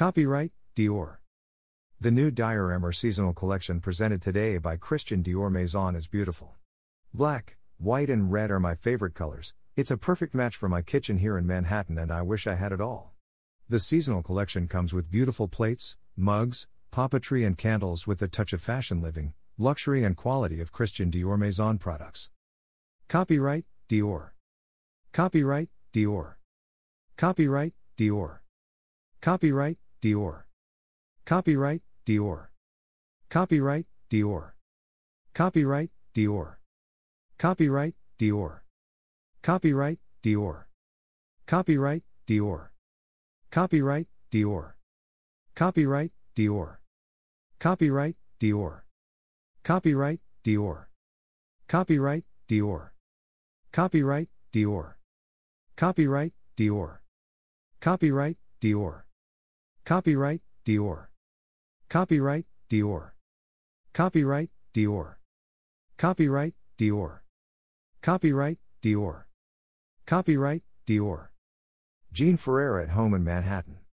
Copyright Dior. The new Diorama seasonal collection presented today by Christian Dior Maison is beautiful. Black, white, and red are my favorite colors. It's a perfect match for my kitchen here in Manhattan, and I wish I had it all. The seasonal collection comes with beautiful plates, mugs, papeterie, and candles with a touch of fashion living, luxury, and quality of Christian Dior Maison products. Copyright Dior. Copyright Dior. Copyright Dior. Copyright Dior. Copyright Dior. Copyright Dior. Copyright Dior. Copyright Dior. Copyright Dior. Copyright Dior. Copyright Dior. Copyright Dior. Copyright Dior. Copyright Dior. Copyright Dior. Copyright Dior. Copyright Dior. Copyright Dior. Copyright Dior. Copyright Dior. Copyright Dior. Copyright Dior. Copyright Dior. Copyright Dior. Jean Ferrer at home in Manhattan.